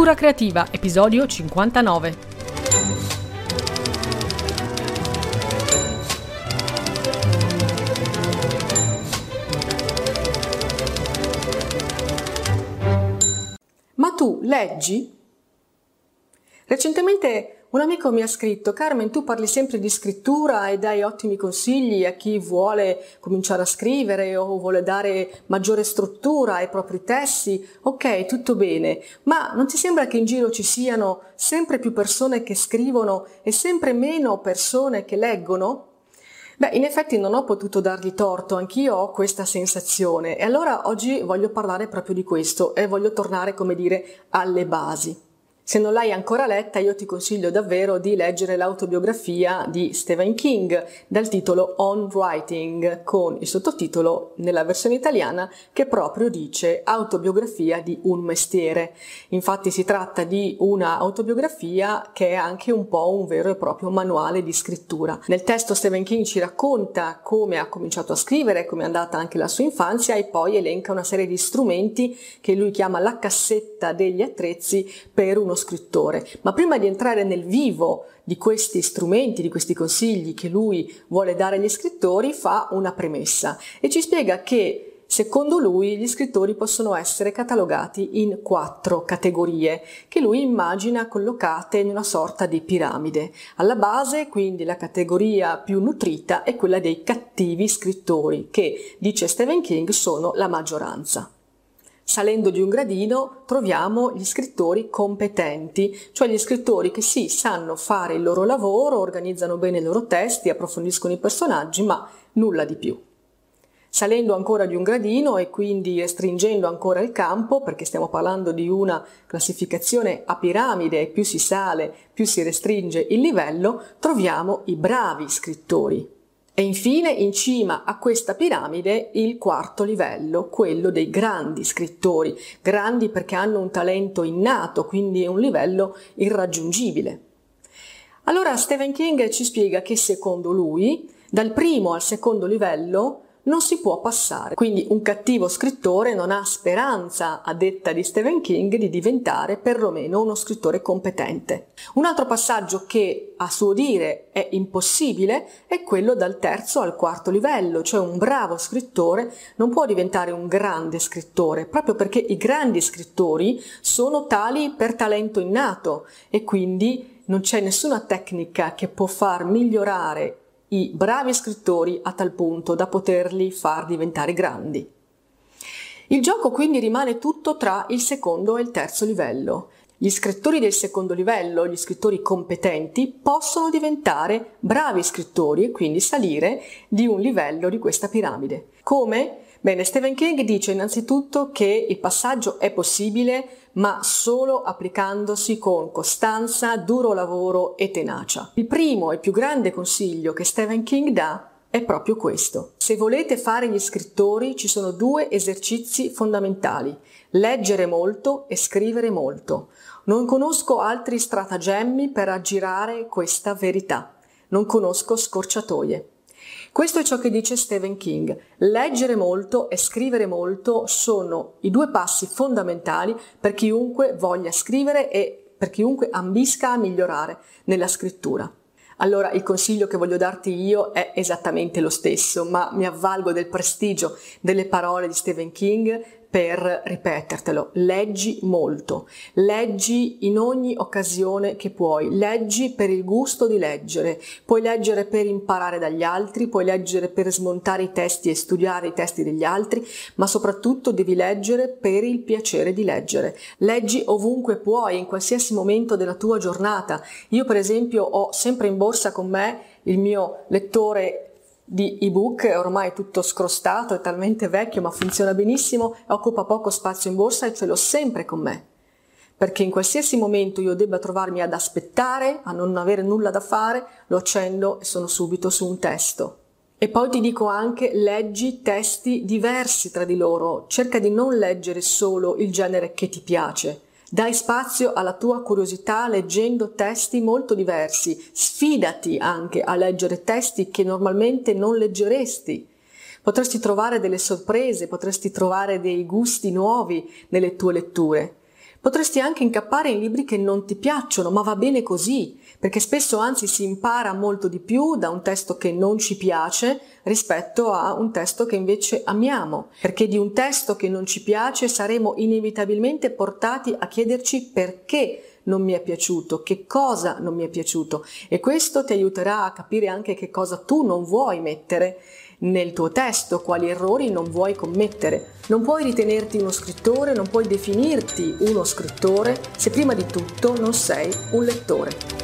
Scrittura creativa, episodio 59. Ma tu leggi? Recentemente un amico mi ha scritto, Carmen, tu parli sempre di scrittura e dai ottimi consigli a chi vuole cominciare a scrivere o vuole dare maggiore struttura ai propri testi. Ok, tutto bene, ma non ti sembra che in giro ci siano sempre più persone che scrivono e sempre meno persone che leggono? Beh, in effetti non ho potuto dargli torto, anch'io ho questa sensazione e allora oggi voglio parlare proprio di questo e voglio tornare, come dire, alle basi. Se non l'hai ancora letta, io ti consiglio davvero di leggere l'autobiografia di Stephen King dal titolo On Writing, con il sottotitolo nella versione italiana che proprio dice Autobiografia di un mestiere. Infatti si tratta di una autobiografia che è anche un po' un vero e proprio manuale di scrittura. Nel testo Stephen King ci racconta come ha cominciato a scrivere, come è andata anche la sua infanzia e poi elenca una serie di strumenti che lui chiama la cassetta degli attrezzi per uno scrittore, ma prima di entrare nel vivo di questi strumenti, di questi consigli che lui vuole dare agli scrittori, fa una premessa e ci spiega che Secondo lui gli scrittori possono essere catalogati in quattro categorie che lui immagina collocate in una sorta di piramide. Alla base quindi la categoria più nutrita è quella dei cattivi scrittori che, dice Stephen King, sono la maggioranza. Salendo di un gradino troviamo gli scrittori competenti, cioè gli scrittori che sì, sanno fare il loro lavoro, organizzano bene i loro testi, approfondiscono i personaggi, ma nulla di più. Salendo ancora di un gradino e quindi restringendo ancora il campo, perché stiamo parlando di una classificazione a piramide e più si sale, più si restringe il livello, troviamo i bravi scrittori, e infine in cima a questa piramide il quarto livello, quello dei grandi scrittori, grandi perché hanno un talento innato, quindi è un livello irraggiungibile. Allora Stephen King ci spiega che secondo lui, dal primo al secondo livello, non si può passare. Quindi un cattivo scrittore non ha speranza, a detta di Stephen King, di diventare perlomeno uno scrittore competente. Un altro passaggio che a suo dire è impossibile è quello dal terzo al quarto livello, cioè un bravo scrittore non può diventare un grande scrittore, proprio perché i grandi scrittori sono tali per talento innato e quindi non c'è nessuna tecnica che può far migliorare i bravi scrittori a tal punto da poterli far diventare grandi. Il gioco quindi rimane tutto tra il secondo e il terzo livello. Gli scrittori del secondo livello, gli scrittori competenti, possono diventare bravi scrittori e quindi salire di un livello di questa piramide. Come? Bene, Stephen King dice innanzitutto che il passaggio è possibile, ma solo applicandosi con costanza, duro lavoro e tenacia. Il primo e più grande consiglio che Stephen King dà è proprio questo. Se volete fare gli scrittori ci sono due esercizi fondamentali, leggere molto e scrivere molto. Non conosco altri stratagemmi per aggirare questa verità. Non conosco scorciatoie. Questo è ciò che dice Stephen King. Leggere molto e scrivere molto sono i due passi fondamentali per chiunque voglia scrivere e per chiunque ambisca a migliorare nella scrittura. Allora il consiglio che voglio darti io è esattamente lo stesso, ma mi avvalgo del prestigio delle parole di Stephen King per ripetertelo. Leggi molto, leggi in ogni occasione che puoi, leggi per il gusto di leggere, puoi leggere per imparare dagli altri, puoi leggere per smontare i testi e studiare i testi degli altri, ma soprattutto devi leggere per il piacere di leggere. Leggi ovunque puoi, in qualsiasi momento della tua giornata. Io per esempio ho sempre in borsa con me il mio lettore di ebook, è ormai tutto scrostato, è talmente vecchio ma funziona benissimo, occupa poco spazio in borsa e ce l'ho sempre con me. Perché in qualsiasi momento io debba trovarmi ad aspettare, a non avere nulla da fare, lo accendo e sono subito su un testo. E poi ti dico anche leggi testi diversi tra di loro, cerca di non leggere solo il genere che ti piace, dai spazio alla tua curiosità leggendo testi molto diversi, sfidati anche a leggere testi che normalmente non leggeresti. Potresti trovare delle sorprese, potresti trovare dei gusti nuovi nelle tue letture. Potresti anche incappare in libri che non ti piacciono, ma va bene così, perché spesso anzi si impara molto di più da un testo che non ci piace rispetto a un testo che invece amiamo, perché di un testo che non ci piace saremo inevitabilmente portati a chiederci perché non mi è piaciuto, che cosa non mi è piaciuto. E questo ti aiuterà a capire anche che cosa tu non vuoi mettere nel tuo testo, quali errori non vuoi commettere. Non puoi ritenerti uno scrittore, non puoi definirti uno scrittore se prima di tutto non sei un lettore.